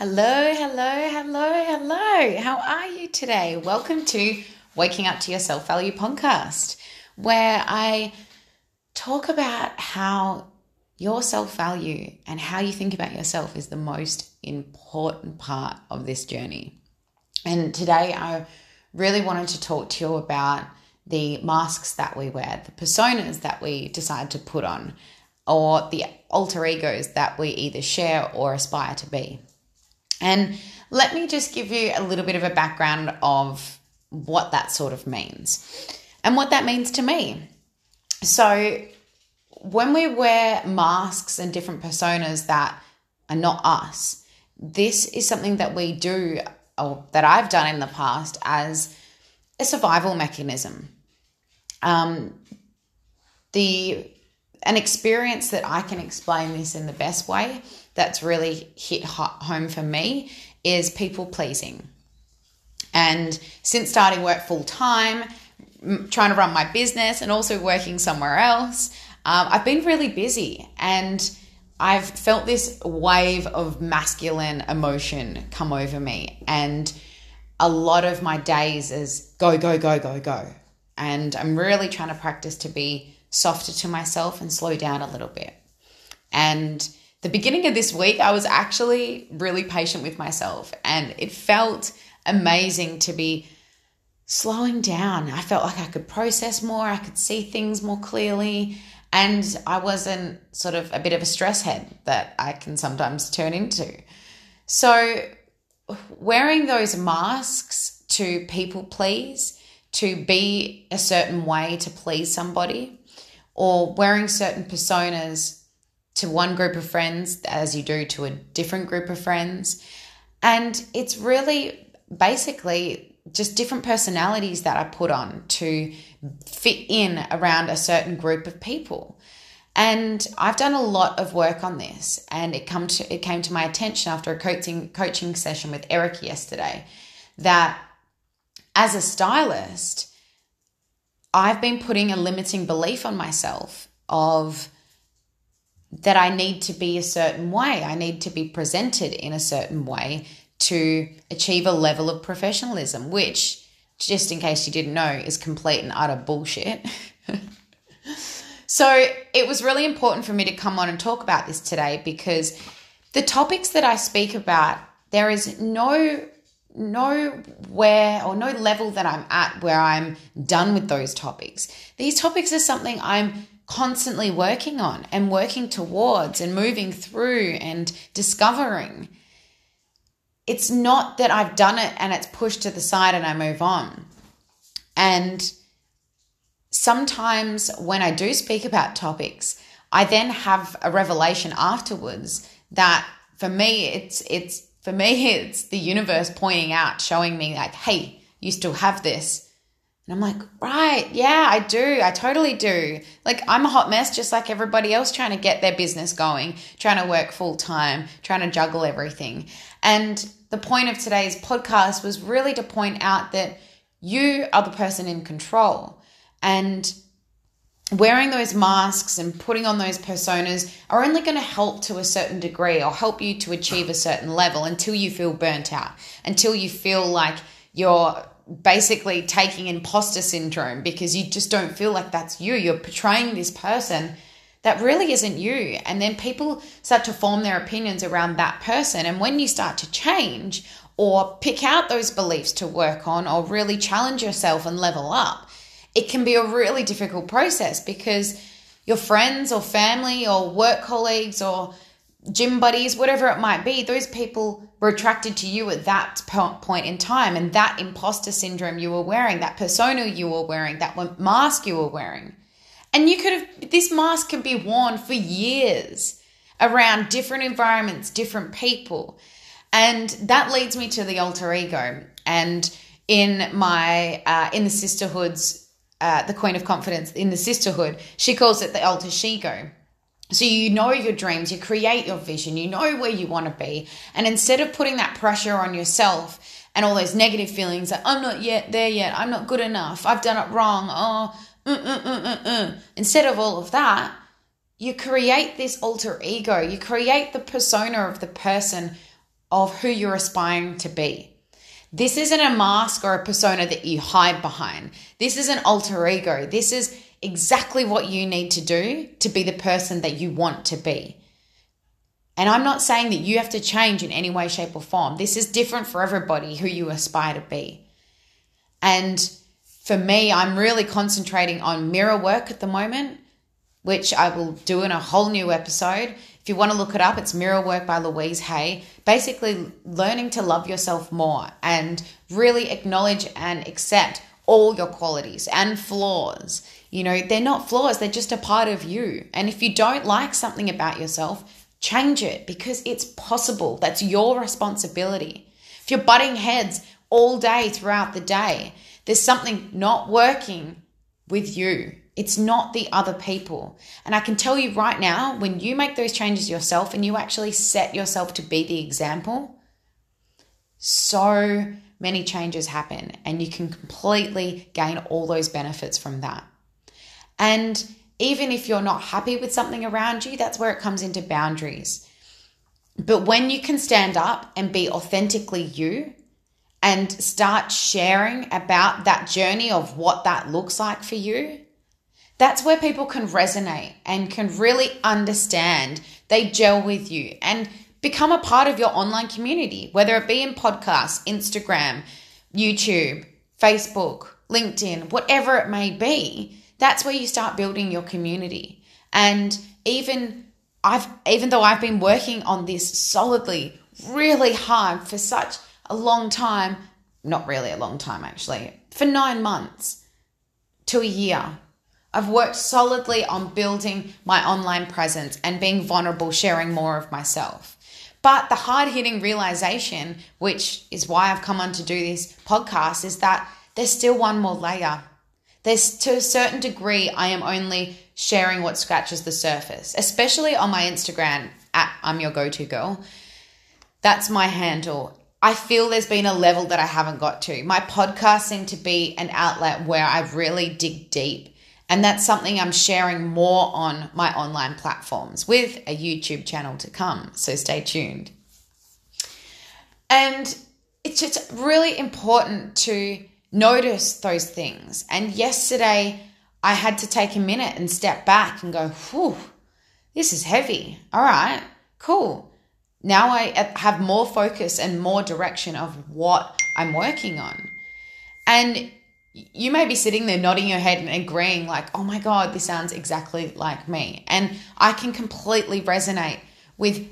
Hello, hello, hello, hello. How are you today? Welcome to Waking Up to Your Self Value podcast, where I talk about how your self value and how you think about yourself is the most important part of this journey. And today I really wanted to talk to you about the masks that we wear, the personas that we decide to put on, or the alter egos that we either share or aspire to be. And let me just give you a little bit of a background of what that sort of means and what that means to me. So, when we wear masks and different personas that are not us, this is something that we do or that I've done in the past as a survival mechanism. Um, the an experience that I can explain this in the best way that's really hit home for me is people pleasing. And since starting work full time, trying to run my business, and also working somewhere else, um, I've been really busy and I've felt this wave of masculine emotion come over me. And a lot of my days is go, go, go, go, go. And I'm really trying to practice to be softer to myself and slow down a little bit. And the beginning of this week, I was actually really patient with myself and it felt amazing to be slowing down. I felt like I could process more, I could see things more clearly, and I wasn't sort of a bit of a stress head that I can sometimes turn into. So, wearing those masks to people please, to be a certain way to please somebody, or wearing certain personas to one group of friends as you do to a different group of friends. And it's really basically just different personalities that I put on to fit in around a certain group of people. And I've done a lot of work on this and it come to it came to my attention after a coaching coaching session with Eric yesterday that as a stylist I've been putting a limiting belief on myself of that I need to be a certain way. I need to be presented in a certain way to achieve a level of professionalism, which, just in case you didn't know, is complete and utter bullshit. so it was really important for me to come on and talk about this today because the topics that I speak about, there is no nowhere or no level that I'm at where I'm done with those topics. These topics are something I'm constantly working on and working towards and moving through and discovering. It's not that I've done it and it's pushed to the side and I move on. And sometimes when I do speak about topics, I then have a revelation afterwards that for me it's it's for me it's the universe pointing out showing me like hey you still have this and I'm like, right, yeah, I do. I totally do. Like, I'm a hot mess just like everybody else trying to get their business going, trying to work full time, trying to juggle everything. And the point of today's podcast was really to point out that you are the person in control. And wearing those masks and putting on those personas are only going to help to a certain degree or help you to achieve a certain level until you feel burnt out, until you feel like you're basically taking imposter syndrome because you just don't feel like that's you. You're portraying this person that really isn't you. And then people start to form their opinions around that person. And when you start to change or pick out those beliefs to work on or really challenge yourself and level up, it can be a really difficult process because your friends or family or work colleagues or gym buddies, whatever it might be, those people were attracted to you at that point in time. And that imposter syndrome you were wearing, that persona you were wearing, that mask you were wearing. And you could have, this mask can be worn for years around different environments, different people. And that leads me to the alter ego. And in my, uh, in the sisterhoods, uh, the Queen of Confidence, in the sisterhood, she calls it the alter ego so you know your dreams, you create your vision, you know where you want to be. And instead of putting that pressure on yourself and all those negative feelings that I'm not yet there yet, I'm not good enough, I've done it wrong, oh, mm, mm, mm, instead of all of that, you create this alter ego. You create the persona of the person of who you're aspiring to be. This isn't a mask or a persona that you hide behind. This is an alter ego. This is exactly what you need to do to be the person that you want to be. And I'm not saying that you have to change in any way, shape, or form. This is different for everybody who you aspire to be. And for me, I'm really concentrating on mirror work at the moment, which I will do in a whole new episode. If you want to look it up, it's Mirror Work by Louise Hay. Basically, learning to love yourself more and really acknowledge and accept all your qualities and flaws. You know, they're not flaws, they're just a part of you. And if you don't like something about yourself, Change it because it's possible. That's your responsibility. If you're butting heads all day throughout the day, there's something not working with you. It's not the other people. And I can tell you right now, when you make those changes yourself and you actually set yourself to be the example, so many changes happen and you can completely gain all those benefits from that. And even if you're not happy with something around you, that's where it comes into boundaries. But when you can stand up and be authentically you and start sharing about that journey of what that looks like for you, that's where people can resonate and can really understand. They gel with you and become a part of your online community, whether it be in podcasts, Instagram, YouTube, Facebook, LinkedIn, whatever it may be that's where you start building your community. And even I've even though I've been working on this solidly, really hard for such a long time, not really a long time actually, for 9 months to a year. I've worked solidly on building my online presence and being vulnerable, sharing more of myself. But the hard hitting realization, which is why I've come on to do this podcast, is that there's still one more layer there's to a certain degree, I am only sharing what scratches the surface, especially on my Instagram at I'm your go to girl. That's my handle. I feel there's been a level that I haven't got to. My podcast seemed to be an outlet where I really dig deep. And that's something I'm sharing more on my online platforms with a YouTube channel to come. So stay tuned. And it's just really important to notice those things. And yesterday, I had to take a minute and step back and go, whew, this is heavy. All right, cool. Now I have more focus and more direction of what I'm working on. And you may be sitting there nodding your head and agreeing, like, oh my God, this sounds exactly like me. And I can completely resonate with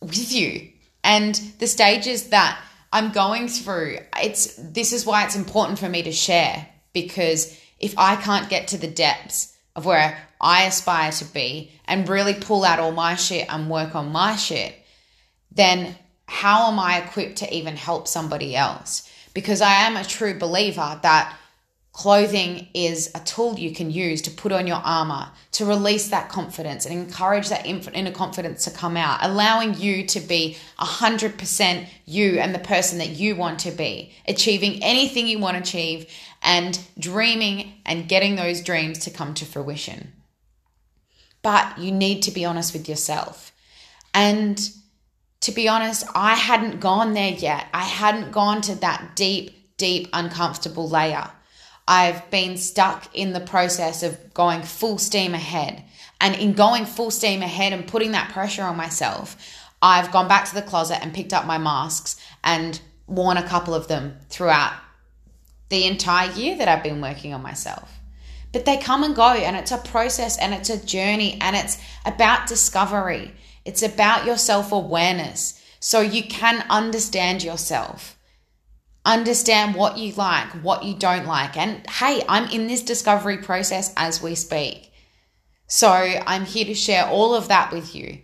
with you and the stages that I'm going through, it's this is why it's important for me to share because if I can't get to the depths of where I aspire to be and really pull out all my shit and work on my shit, then how am I equipped to even help somebody else? Because I am a true believer that Clothing is a tool you can use to put on your armor, to release that confidence and encourage that inner confidence to come out, allowing you to be 100% you and the person that you want to be, achieving anything you want to achieve, and dreaming and getting those dreams to come to fruition. But you need to be honest with yourself. And to be honest, I hadn't gone there yet. I hadn't gone to that deep, deep, uncomfortable layer. I've been stuck in the process of going full steam ahead. And in going full steam ahead and putting that pressure on myself, I've gone back to the closet and picked up my masks and worn a couple of them throughout the entire year that I've been working on myself. But they come and go, and it's a process and it's a journey and it's about discovery. It's about your self awareness so you can understand yourself understand what you like, what you don't like. And hey, I'm in this discovery process as we speak. So I'm here to share all of that with you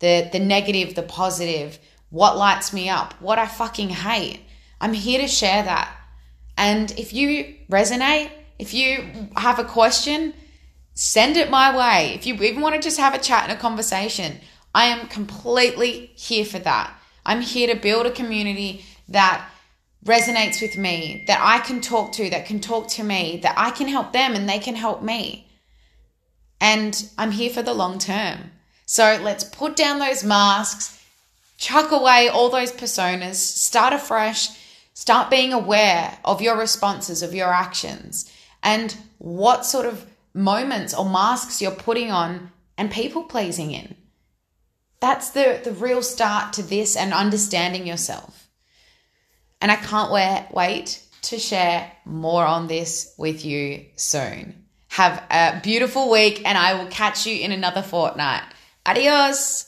the, the negative, the positive, what lights me up, what I fucking hate. I'm here to share that. And if you resonate, if you have a question, send it my way. If you even want to just have a chat and a conversation, I am completely here for that. I'm here to build a community that resonates with me, that I can talk to, that can talk to me, that I can help them and they can help me. And I'm here for the long term. So let's put down those masks, chuck away all those personas, start afresh, start being aware of your responses, of your actions, and what sort of moments or masks you're putting on and people pleasing in. That's the, the real start to this and understanding yourself. And I can't wait, to share more on this with you soon. Have a beautiful week, and I will catch you in another fortnight. Adios.